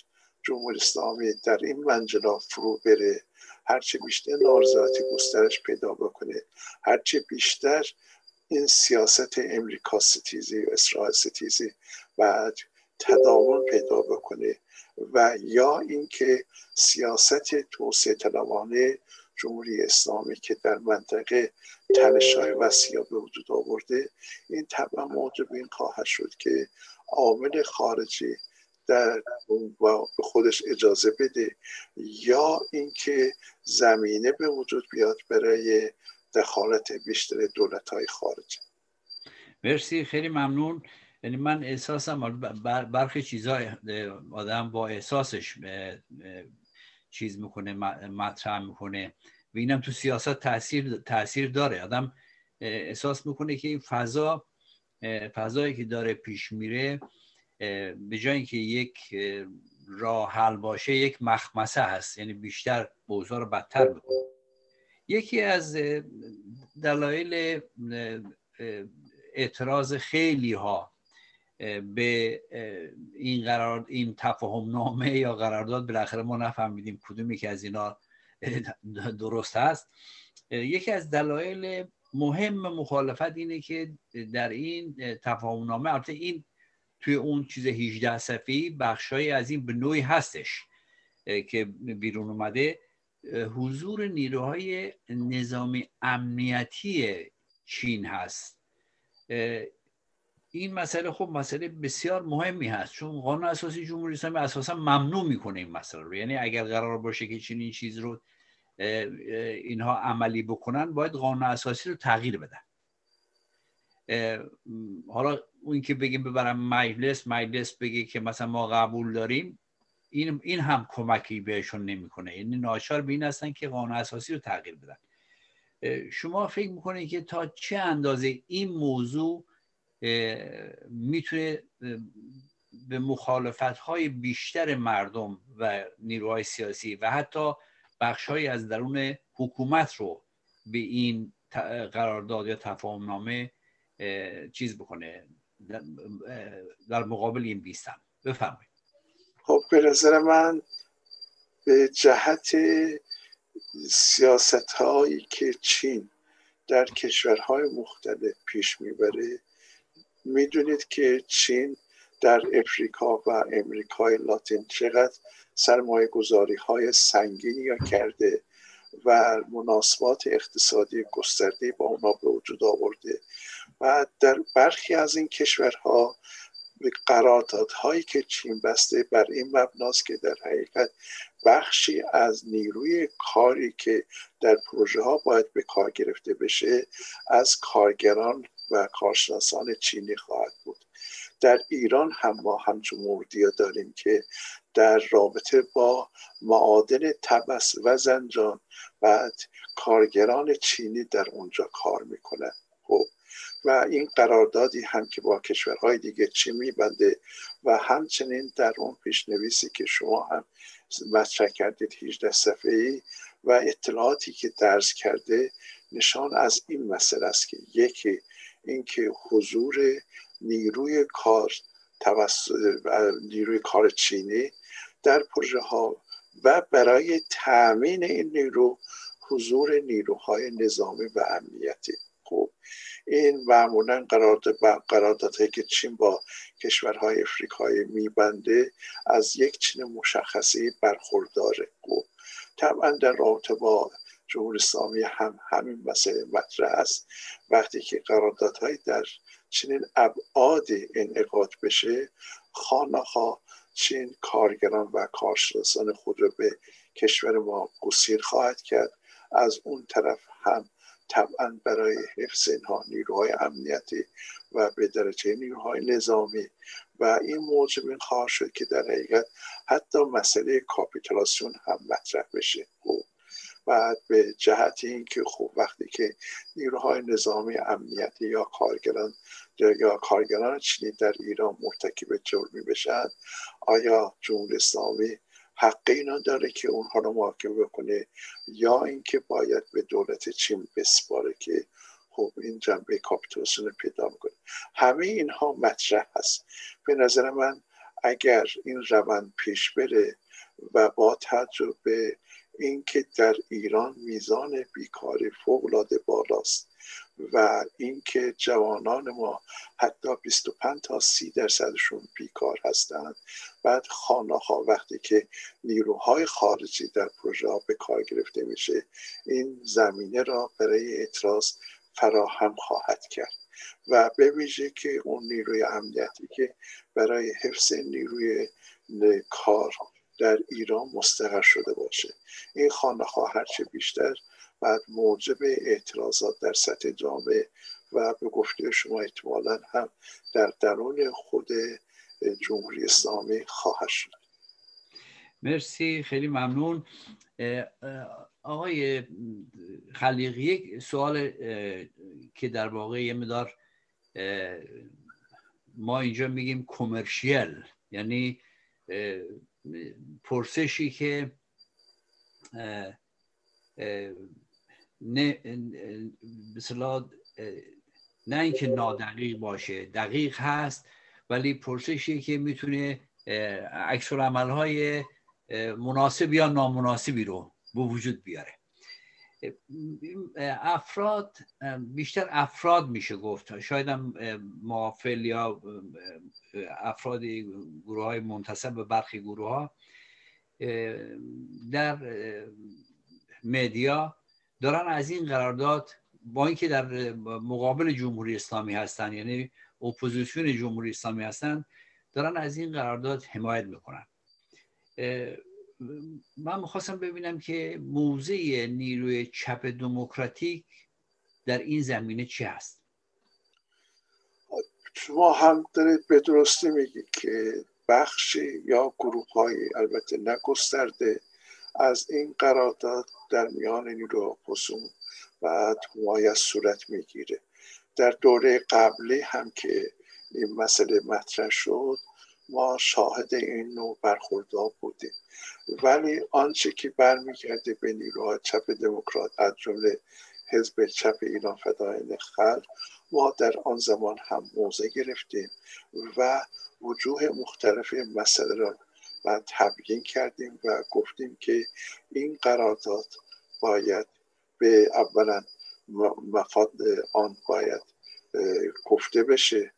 B: جمهوری اسلامی در این منجلا فرو بره هرچه بیشتر نارضایتی گسترش پیدا بکنه هرچه بیشتر این سیاست امریکا ستیزی و اسرائیل ستیزی و تداوم پیدا بکنه و یا اینکه سیاست توسعه طلبانه جمهوری اسلامی که در منطقه تنشای وسیع به وجود آورده این طبعا موجب این خواهد شد که عامل خارجی در به خودش اجازه بده یا اینکه زمینه به وجود بیاد برای دخالت بیشتر دولت های خارجی.
A: مرسی خیلی ممنون. یعنی من احساسم برخی چیزا آدم با احساسش چیز می‌کنه مطرح می‌کنه. و اینم تو سیاست تاثیر تاثیر داره. آدم احساس می‌کنه که این فضا فضایی که داره پیش میره به جای اینکه یک راه حل باشه یک مخمسه هست. یعنی بیشتر اوضاع رو بدتر می‌کنه. یکی از دلایل اعتراض خیلی ها به این قرار این تفاهم نامه یا قرارداد بالاخره ما نفهمیدیم کدومی که از اینا درست هست یکی از دلایل مهم مخالفت اینه که در این تفاهم نامه البته این توی اون چیز 18 صفحه‌ای بخشای از این به نوعی هستش که بیرون اومده. حضور نیروهای نظامی امنیتی چین هست. این مسئله خب مسئله بسیار مهمی هست. چون قانون اساسی جمهوری اسلامی اساسا ممنوع می‌کنه این مسئله رو. یعنی اگر قرار باشه که چنین چیز رو اینها عملی بکنن باید قانون اساسی رو تغییر بدن. حالا اون که بگیم ببرم مجلس مجلس بگه که مثلا ما قبول داریم این, این هم کمکی بهشون نمی‌کنه. یعنی ناچار به این هستن که قانون اساسی رو تغییر بدن. شما فکر می‌کنید که تا چه اندازه این موضوع می‌تونه به مخالفت های بیشتر مردم و نیروهای سیاسی و حتی بخش از درون حکومت رو به این قرارداد یا تفاهم نامه چیز بکنه در مقابل این بیستم. بفرمایید.
B: خب به نظر من به جهت سیاست هایی که چین در کشورهای مختلف پیش می‌بره می‌دونید که چین در افریقا و امریکای لاتین چقدر سرمایه گذاری های سنگینی کرده و مناسبات اقتصادی گسترده با اونا به وجود آورده و در برخی از این کشورها قراردادهایی که چین بسته بر این مبناست که در حقیقت بخشی از نیروی کاری که در پروژه ها باید به کار گرفته بشه از کارگران و کارشناسان چینی خواهد بود. در ایران هم ما همچون موردی داریم که در رابطه با معادن تبس و زنجان بعد کارگران چینی در اونجا کار می‌کنن. خب و این قراردادی هم که با کشورهای دیگه چی میبنده و همچنین در اون پیشنویسی که شما هم مطرح کردید 18 صفحه ای و اطلاعاتی که درس کرده نشان از این مسئله است که یکی اینکه حضور نیروی کار توسط نیروی کار چینی در پروژه ها و برای تأمین این نیرو حضور نیروهای نظامی و امنیتی. خوب این معمولا قرارداد قراردادهایی که چین با کشورهای افریقایی میبنده از یک چین مشخصی برخورداره. خوب طبعا در رابطه با جمهوری اسلامی هم همین مسئله مطرح است. وقتی که قراردادهایی در چنین ابعادی انعقاد بشه خانه چین کارگران و کارشناسان خود رو به کشور ما گسیر خواهد کرد. از اون طرف هم طبعا برای حفظ اینها نیروهای امنیتی و به درجه نیروهای نظامی و این موضوع این خواهد شد که در حقیقت حتی مسئله کاپیتولاسیون هم مطرح بشه. بعد به جهت اینکه خب وقتی که نیروهای نظامی امنیتی یا کارگران یا کارگران چینی در ایران مرتکب جرمی بشن آیا جمهوری اسلامی حق اینا داره که اونها رو محاکمه بکنه؟ یا اینکه باید به دولت چین بسپاره که خب این جنبه کاپیتولاسیون پیدا می‌کنه همه اینها مطرح هست. به نظر من اگر این روند پیش بره و با تجربه اینکه در ایران میزان بیکاری فوقالعاده بالاست و اینکه جوانان ما حتی 25 تا 30 درصدشون بیکار هستند. بعد خانه ها وقتی که نیروهای خارجی در پروژه به کار گرفته میشه این زمینه را برای اعتراض فراهم خواهد کرد و به ویژه که اون نیروی امنیتی که برای حفظ نیروی کار در ایران مستقر شده باشه. این خانه ها هرچه بیشتر بعد موجب اعتراضات در سطح جامعه و به گفته شما احتمالا هم در درون خود جمهوری اسلامی خواهد شد.
A: مرسی خیلی ممنون. آقای خلیقی یک سوال که در واقع یه مدار ما اینجا میگیم کمرشیل یعنی پرسشی که نه مثلا نه اینکه نادقیق باشه دقیق هست ولی پرسشی که می‌تونه عکس های مناسب یا نامناسبی رو به وجود بیاره. افراد بیشتر افراد میشه گفت. شاید هم محافل یا افراد گروه های منتسب به برخی گروه ها در media دارن از این قرارداد با اینکه در مقابل جمهوری اسلامی هستن یعنی اپوزیسیون جمهوری اسلامی هستن دارن از این قرارداد حمایت می‌کنن. من می‌خواستم ببینم که موضع نیروی چپ دموکراتیک در این زمینه چی هست.
B: شما هم دارید به درستی میگید که بخشی یا گروه های البته نگسترده از این قرارداد در میان نیرو خصوم و حمایت صورت می‌گیره. در دوره قبلی هم که این مسئله مطرح شد ما شاهد این نوع برخوردار بودیم. ولی آنچه که برمیگرده به نیروهای چپ دموکرات از جمله حزب چپ ایران فدایان خلق ما در آن زمان هم موضع گرفتیم و وجوه مختلف مسئله را و تبیین کردیم و گفتیم که این قرارداد باید به اولا مفاد آن باید گفته بشه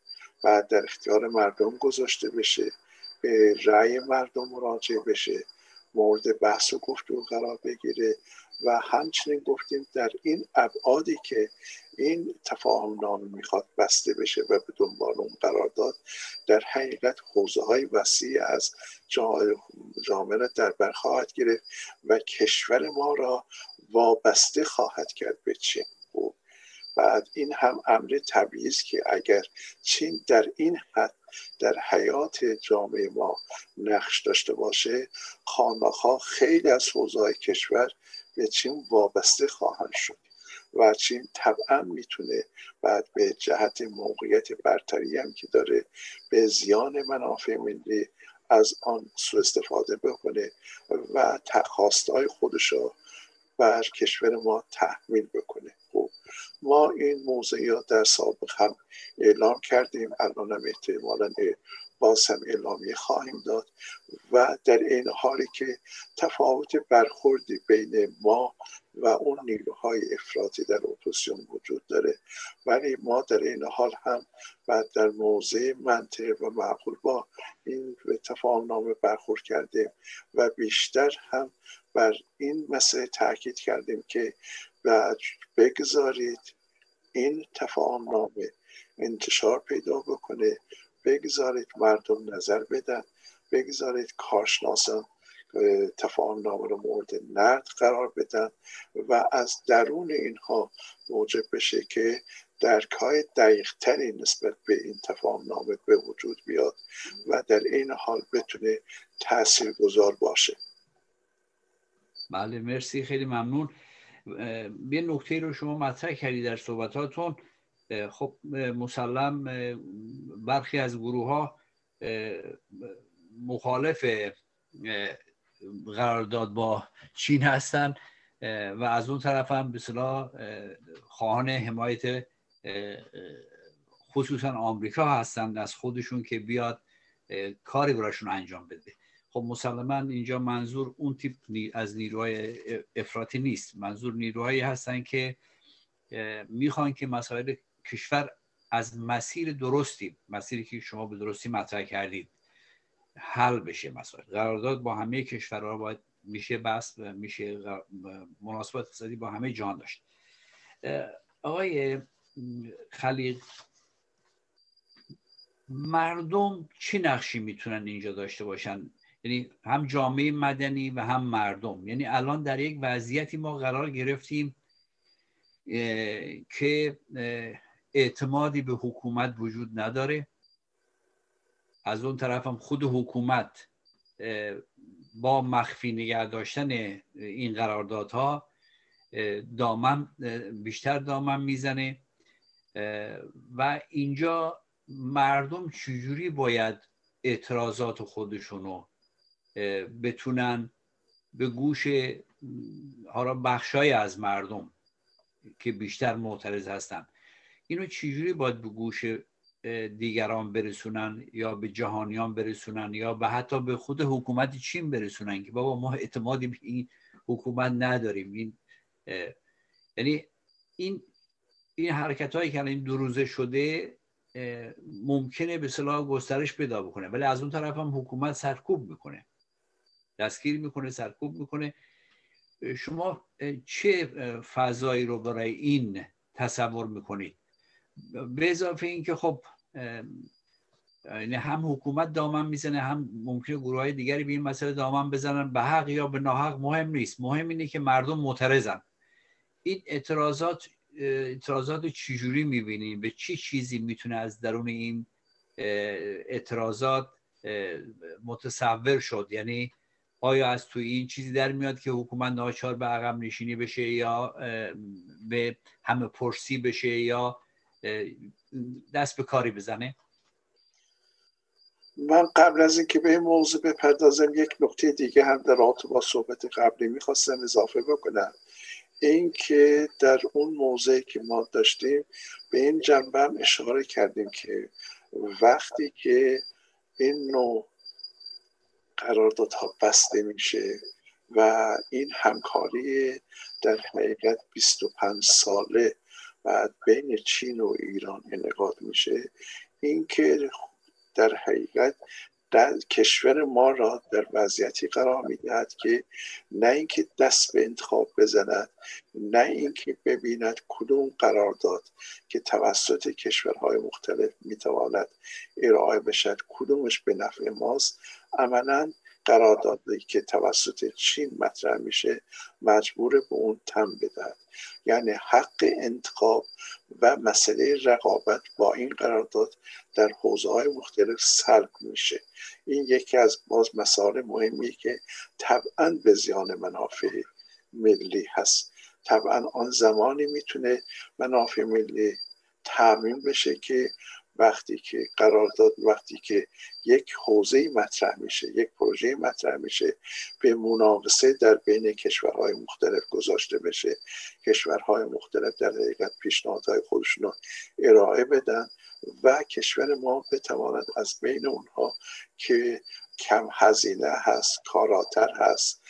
B: و در اختیار مردم گذاشته بشه به رأی مردم مراجعه بشه. مورد بحث و گفتگو قرار بگیره و همچنین گفتیم در این ابعادی که این تفاهم نامه می‌خواد بسته بشه و به دنبال اون قرار داد در حقیقت حوزه های وسیع از جامعه را در بر خواهد گرفت و کشور ما را وابسته خواهد کرد به چین. بعد این هم امر طبیعی است که اگر چین در این حد در حیات جامعه ما نقش داشته باشه خانه‌ها خیلی از حوزه‌های کشور به چین وابسته خواهند شد و چین طبعا می‌تونه بعد به جهت موقعیت برتری هم که داره به زیان منافع ملی از آن سوء استفاده بکنه و خواستهای خودش بر کشور ما تحمیل بکنه. خب ما این موضوعیات در سابق هم اعلام کردیم. الان هم احتمالا باز هم اعلامی خواهیم داد. و در این حالی که تفاوت برخوردی بین ما و اون نیروهای افراطی در اپوزیسیون وجود داره. ولی ما در این حال هم و در موضع منطق و معقول با این تفاهم نامه برخورد کردیم و بیشتر هم بر این مسئله تاکید کردیم که بگذارید این تفاهم نامه انتشار پیدا بکنه. بگذارید مردم نظر بدن. بگذارید کارشناسان تفاهم نامه رو مورد نرد قرار بدن و از درون اینها موجب بشه که درک های دقیق تری نسبت به این تفاهم نامه به وجود بیاد و در این حال بتونه تأثیر گذار باشه.
A: بله مرسی خیلی ممنون. یه نکته رو شما مطرح کردی در صحبتاتون. خب مسلم برخی از گروه ها مخالف قرارداد با چین هستن و از اون طرف هم به خواهان حمایت خصوصا آمریکا هستند از خودشون که بیاد کاری براشون انجام بده. خب مسلما اینجا منظور اون تیپ از نیروهای افراطی نیست. منظور نیروهایی هستن که می‌خوان که مسائل کشور از مسیر درستی مسیری که شما به درستی مطرح کردید حل بشه مسائل. قرارداد با همه کشورها باید میشه بس میشه مناسبات اقتصادی با همه جان داشت. آقای خلیق مردم چی نقشی می‌تونن اینجا داشته باشن؟ یعنی هم جامعه مدنی و هم مردم. یعنی الان در یک وضعیتی ما قرار گرفتیم که اعتمادی به حکومت وجود نداره. از اون طرف هم خود حکومت با مخفی نگه داشتن این قراردادها دامن بیشتر دامن می‌زنه. و اینجا مردم چجوری باید اعتراضات خودشونو بتونن به گوش حالا بخشای از مردم که بیشتر معترض هستن. اینو چجوری باید به گوش دیگران برسونن یا به جهانیان برسونن یا به حتی به خود حکومت چین برسونن که بابا ما اعتمادی به این حکومت نداریم. این یعنی این این حرکت هایی که این دو روزه شده ممکنه به صلاح گسترش پیدا بکنه ولی از اون طرف هم حکومت سرکوب می‌کنه دستگیر می‌کنه سرکوب می‌کنه. شما چه فضایی رو برای این تصور می‌کنید؟ به اضافه اینکه خب یعنی هم حکومت دامن می‌زنه هم ممکنه گروه های دیگری به این مسئله دامن بزنن. به حق یا به ناحق مهم نیست. مهم اینه که مردم معترضن. این اعتراضات اعتراضات چجوری می‌بینید به چی چیزی می‌تونه از درون این اعتراضات متصور شد؟ یعنی آیا از تو این چیزی در میاد که حکومت ناچار به عقب نشینی بشه یا به همه پرسی بشه یا دست به کاری بزنه؟
B: من قبل از اینکه به این موضوع بپردازم یک نکته دیگه هم در رابطه با صحبت قبلی می‌خواستم اضافه بکنم. اینکه در اون موضعی که ما داشتیم به این جنبه اشاره کردیم که وقتی که این نوع قراردادها بسته میشه و این همکاری در حقیقت 25 ساله بعد بین چین و ایران انعقاد میشه. اینکه در حقیقت در کشور ما را در وضعیتی قرار می‌دهد که نه اینکه دست به انتخاب بزند نه اینکه ببیند کدوم قرارداد که توسط کشورهای مختلف می‌تواند ارائه بشد کدومش به نفع ماست. عملا قراردادی که توسط چین مطرح میشه مجبور به اون تم بدهد. یعنی حق انتخاب و مسئله رقابت با این قرارداد در حوزه های مختلف سلب میشه. این یکی از باز مسائل مهمی که طبعا به زیان منافع ملی هست. طبعا آن زمانی می‌تونه منافع ملی تعمین بشه که وقتی که قرارداد وقتی که یک حوزه مطرح میشه یک پروژه مطرح میشه به مناقصه در بین کشورهای مختلف گذاشته بشه. کشورهای مختلف در حقیقت پیشنهادهای خودشون رو ارائه بدن و کشور ما بتواند از بین اونها که کم هزینه هست کاراتر هست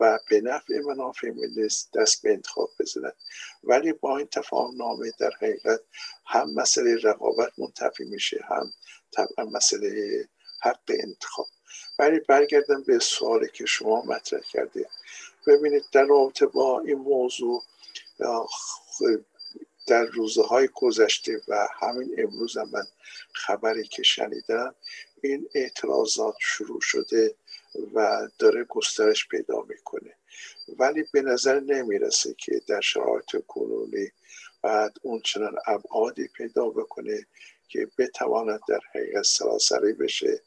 B: و به نفع منافع ملی دست به انتخاب بزند ولی با این تفاهم نامه در حقیقت هم مسئله رقابت منتفی میشه هم طبعا مسئله حق انتخاب. ولی برگردم به سوالی که شما مطرح کرده ببینید در رابطه با این موضوع در روزهای گذشته و همین امروز هم من خبری که شنیدم این اعتراضات شروع شده و داره گسترش پیدا می‌کنه. ولی به نظر نمی‌رسه که در شرایط کنونی بعد اون چنان ابعادی پیدا بکنه که بتواند در حقیقت سراسری بشه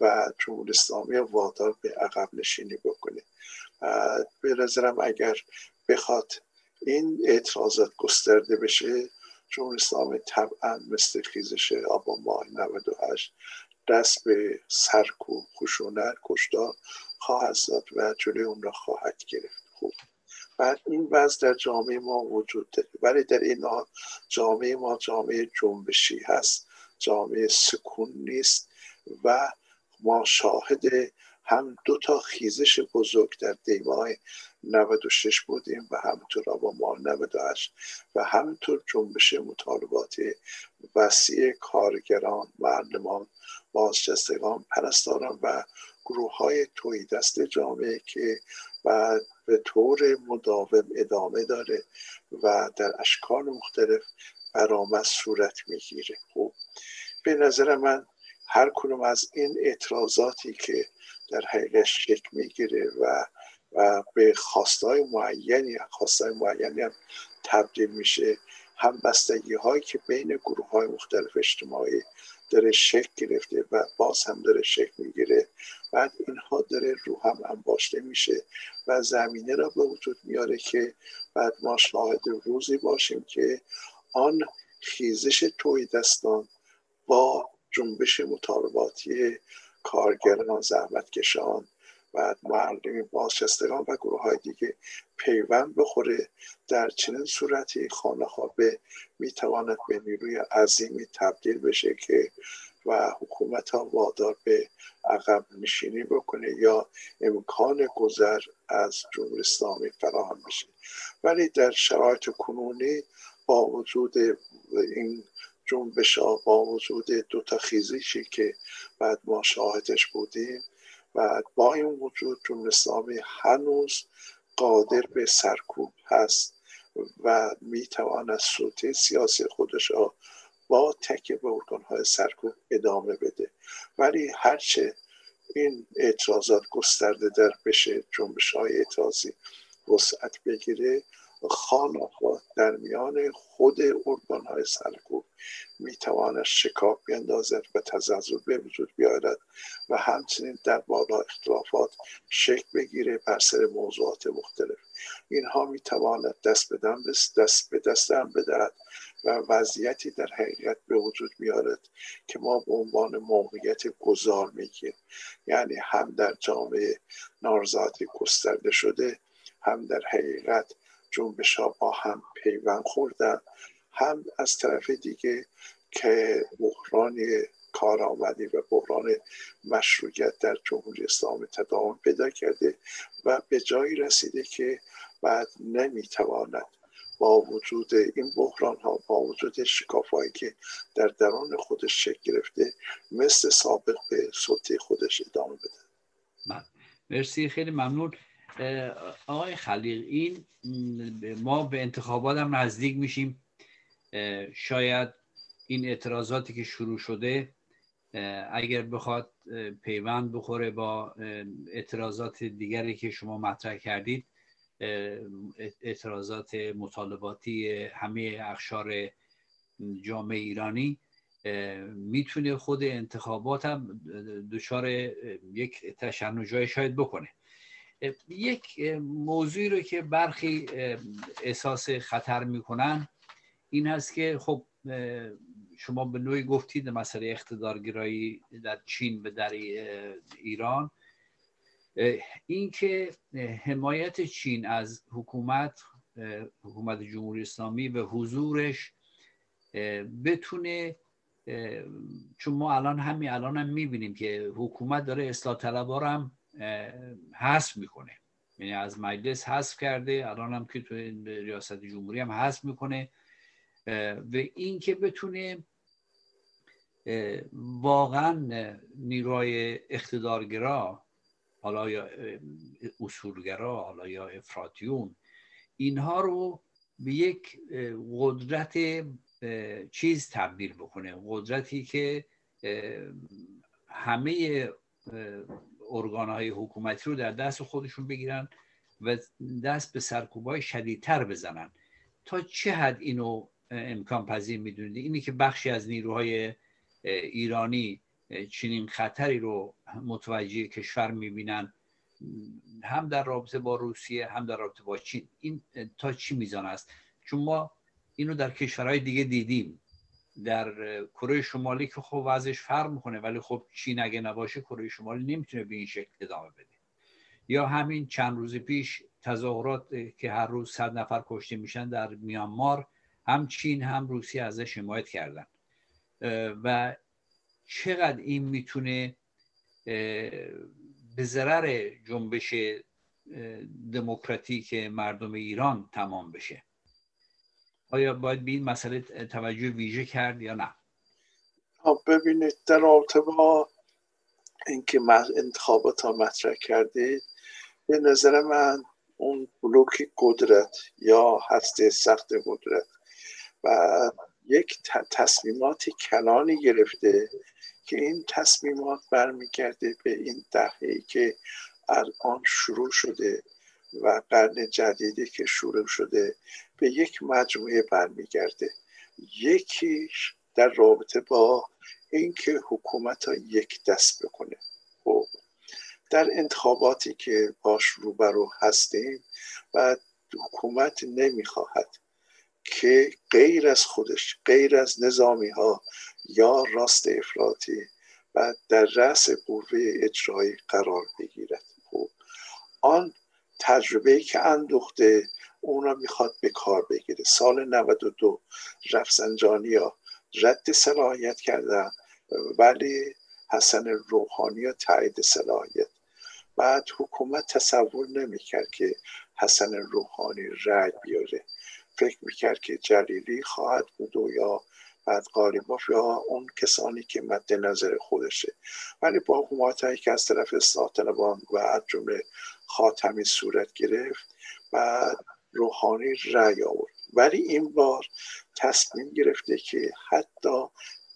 B: و جمهوری اسلامی وادار به عقب نشینی بکنه. به نظرم اگر بخواد این اعتراضات گسترده بشه جمهوری اسلامی طبعا مثل خیزش آبان ماه 98 دست به سرک و خشونت کشتار خواهد زد و جلوی اون را خواهد گرفت. خوب. بعد این وضع در جامعه ما وجود داره. ولی در این جامعه ما جامعه جنبشی هست. جامعه سکون نیست و ما شاهد هم دو تا خیزش بزرگ در دیماه 96 بودیم و همینطور ما 98 و همینطور جنبش مطالبات وسیع کارگران معلمان بازنشستگان پرستاران و گروه های توی دست جامعه که بعد به طور مداوم ادامه داره و در اشکال مختلف برآمد صورت می‌گیره. خب به نظر من هر کدوم از این اعتراضاتی که در حقیقت شکل می‌گیره و و به خواستای معینی خواستای معینی هم تبدیل میشه همبستگی هایی که بین گروه های مختلف اجتماعی داره شکل گرفته و باز هم داره شکل می‌گیره. بعد اینها داره رو هم انباشته میشه و زمینه را به وجود میاره که بعد ما شاهد روزی باشیم که آن خیزش تویدستان با جنبش مطالباتی کارگران زحمتکشان و معلم بازنشستگان و گروه های دیگه پیوند بخوره. در چنین صورتی خانه خوابه می‌تواند به نیروی عظیمی تبدیل بشه که و حکومت ها وادار به عقب نشینی بکنه یا امکان گذر از جمهوری اسلامی فراهم بشه. ولی در شرایط کنونی با وجود این جنبش ها با وجود دو تا خیزشی که بعد ما شاهدش بودیم و با این وجود جمهوری اسلامی هنوز قادر به سرکوب هست و می‌تواند سلطه سیاسی خودش را با تکیه به های سرکوب ادامه بده. ولی هرچه این اعتراضات گسترده در بشه جنبش های اعتراضی وسعت بگیره خانه در میان خود ارگان های سرکوب می‌تواند شکاف بیندازد و تزلزل به وجود بیارد و همچنین در بالا اختلافات شکل بگیره بر سر موضوعات مختلف. اینها می‌تواند دست بدن دست به دست هم بدهد و وضعیتی در حقیقت به وجود میارد که ما به عنوان موقعیت گذار میگیم یعنی هم در جامعه نارضایتی گسترده شده هم در حقیقت جنبش ها با هم پیوند خوردن. هم از طرف دیگه که بحران کارآمدی و بحران مشروعیت در جمهوری اسلامی تداوم پیدا کرده و به جایی رسیده که بعد نمی‌تواند با وجود این بحران ها با وجود شکاف هایی که در درون خودش شکل گرفته مثل سابق به سلطه خودش ادامه بده.
A: بله. مرسی. خیلی ممنون. آقای خلیق این ما به انتخابات هم نزدیک میشیم. شاید این اعتراضاتی که شروع شده اگر بخواد پیوند بخوره با اعتراضات دیگری که شما مطرح کردید. اعتراضات مطالباتی همه اخشار جامعه ایرانی. می‌تونه خود انتخابات هم دچار یک تشنجای شاید بکنه. یک موضوعی رو که برخی احساس خطر می‌کنن این هست که خب شما به نوعی گفتید مسئله اقتدارگرایی در چین به در ایران. اینکه حمایت چین از حکومت حکومت جمهوری اسلامی به حضورش بتونه چون ما الان همین الان هم می‌بینیم که حکومت داره اصلاح طلبها هم حذف می‌کنه. یعنی از مجلس حذف کرده الان هم که تو ریاست جمهوری هم حذف می‌کنه. و اینکه بتونه واقعا نیروهای اقتدارگرا حالا یا اصولگرا حالا یا افراتیون اینها رو به یک قدرت چیز تبدیل بکنه. قدرتی که همه ارگان های حکومتی رو در دست خودشون بگیرن و دست به سرکوبای شدیدتر بزنن. تا چه حد اینو امکان پذیر می‌دونید؟ اینی که بخشی از نیروهای ایرانی چنین خطری رو متوجه کشور می‌بینن هم در رابطه با روسیه هم در رابطه با چین. این تا چی میزان است؟ چون ما اینو در کشورهای دیگه دیدیم. در کره شمالی که خب وضعش فرق می‌کنه ولی خب چین اگه نباشه کره شمالی نمی‌تونه به این شکل ادامه بده. یا همین چند روز پیش تظاهرات که هر روز صد نفر کشته میشن در میانمار هم چین هم روسیه ازش حمایت کردن. و چقدر این می‌تونه به ضرر جنبش دموکراتیک مردم ایران تمام بشه؟ آیا باید به این مسئله توجه ویژه کرد یا نه؟
B: خب، ببینید در رابطه با اینکه انتخابات ها مطرح کردید به نظر من اون بلوک قدرت یا هسته سخت قدرت و یک تصمیمات کلانی گرفته که این تصمیمات برمیگرده به این دهه که الان شروع شده و قرن جدیدی که شروع شده به یک مجموعه برمیگرده. یکیش در رابطه با اینکه حکومت ها یک دست بکنه. خب در انتخاباتی که باش روبرو هستیم و حکومت نمی‌خواهد که غیر از خودش غیر از نظامی ها یا راست افراطی و در رأس قوه اجرایی قرار بگیرد. خب آن تجربه که اندوخته اون را می‌خواد به کار بگیره. سال 92 رفسنجانی ها رد صلاحیت کردن ولی حسن روحانی ها تایید صلاحیت. بعد حکومت تصور نمی‌کرد که حسن روحانی رای بیاره. فکر می‌کرد که جلیلی خواهد بود و یا بعد قالیباف یا اون کسانی که مد نظر خودشه. ولی با حکومت که از طرف ساتنبان و از جمله خاتمی صورت گرفت بعد روحانی رأی آورد. ولی این بار تصمیم گرفته که حتی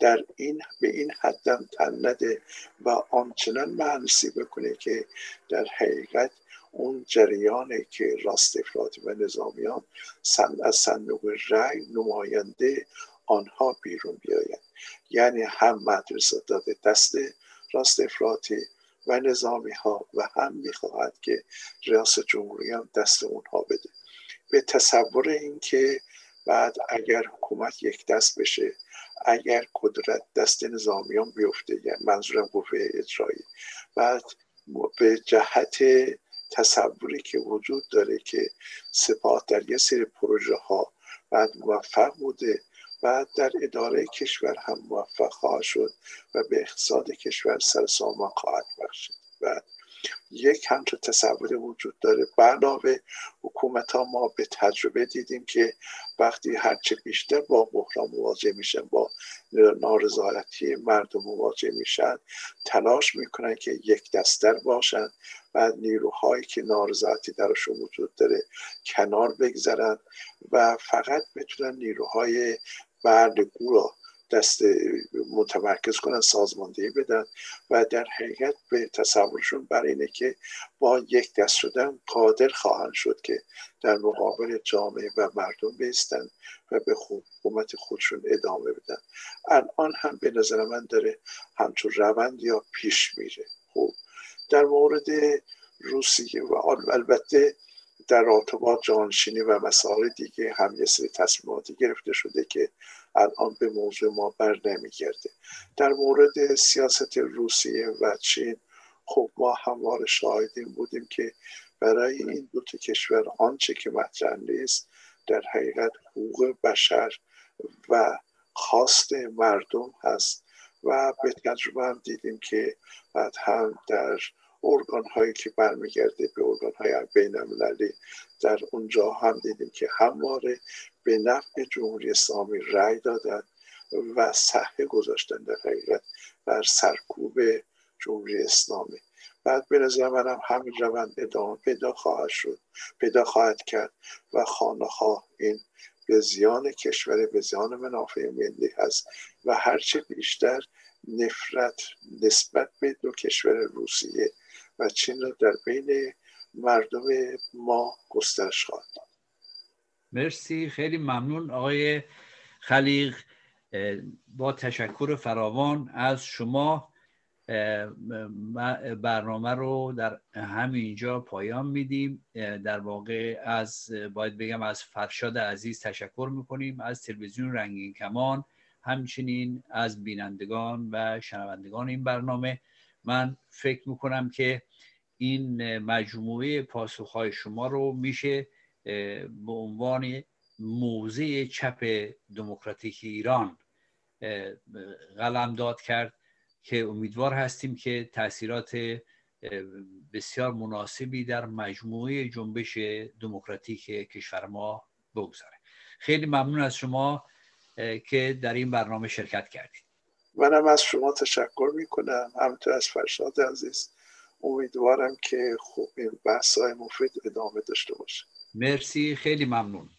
B: در این به این حدم تن نده و آنچنان معنسی بکنه که در حقیقت اون جریانه که راست افراطی و نظامیان از صندوق رأی نماینده آنها بیرون بیاید. یعنی هم مدرسه داده دست راست افراطی و نظامی ها و هم می‌خواهد که ریاست جمهوری هم دست اونها بده. به تصور اینکه بعد اگر حکومت یک دست بشه اگر قدرت دست نظامیان بیفته یعنی منظورم قوه اجرایی بعد به جهت تصوری که وجود داره که سپاه در یه سری پروژه ها بعد موفق بوده و در اداره کشور هم موفق خواهد شد و به اقتصاد کشور سر سامان خواهد بخشید. و یک همچون تصور وجود داره. علاوه حکومت ها ما به تجربه دیدیم که وقتی هرچه بیشتر با بحران مواجه میشن با نارضایتی مردم مواجه میشن تلاش می‌کنن که یک دستر باشن و نیروهایی که نارضایتی درشون وجود داره کنار بگذرن و فقط بتونن نیروهای بردگو را دست متمرکز کنن سازماندهی بدن و در حقیقت به تصورشون بر اینه که با یک دست شدن قادر خواهند شد که در مقابل جامعه و مردم بیستن و به حکومت خودشون ادامه بدن. الان هم به نظر من داره همچون روند یا پیش میره. خوب در مورد روسیه و البته در رابطه جانشینی و مسائل دیگه هم یه سری تصمیماتی گرفته شده که الان به موضوع ما بر نمیگرده. در مورد سیاست روسیه و چین خب ما هموار شاهدین بودیم که برای این دو کشور آنچه که مطرح نیست در حقیقت حقوق بشر و خواست مردم هست و به تجربه هم دیدیم که بعد هم در ارگان هایی که برمیگرده به ارگان های بین المللی در اونجا هم دیدیم که همواره به نفع جمهوری اسلامی رأی دادن و صحه گذاشتن در حقیقت بر سرکوب جمهوری اسلامی. بعد به نظر منم همین روند ادامه پیدا خواهد شد پیدا خواهد کرد و خانه ها این به زیان کشور به زیان منافع ملی هست و هرچه بیشتر نفرت نسبت به دو کشور روسیه و چین را در بین مردم ما گسترش خواهد
A: مرسی خیلی ممنون. آقای خلیق با تشکر فراوان از شما برنامه رو در همینجا پایان میدیم. در واقع از باید بگم از فرشاد عزیز تشکر می‌کنیم از تلویزیون رنگین کمان همچنین از بینندگان و شنوندگان این برنامه. من فکر می‌کنم که این مجموعه پاسخهای شما رو میشه به عنوان موضع چپ دموکراتیک ایران قلم داد کرد که امیدوار هستیم که تاثیرات بسیار مناسبی در مجموعه جنبش دموکراتیک کشور ما بگذاره. خیلی ممنون از شما که در این برنامه شرکت کردید.
B: منم از شما تشکر می‌کنم. همینطور از فرشاد عزیز امیدوارم که خوب این بحث های مفید ادامه داشته باشه.
A: مرسی خیلی ممنون.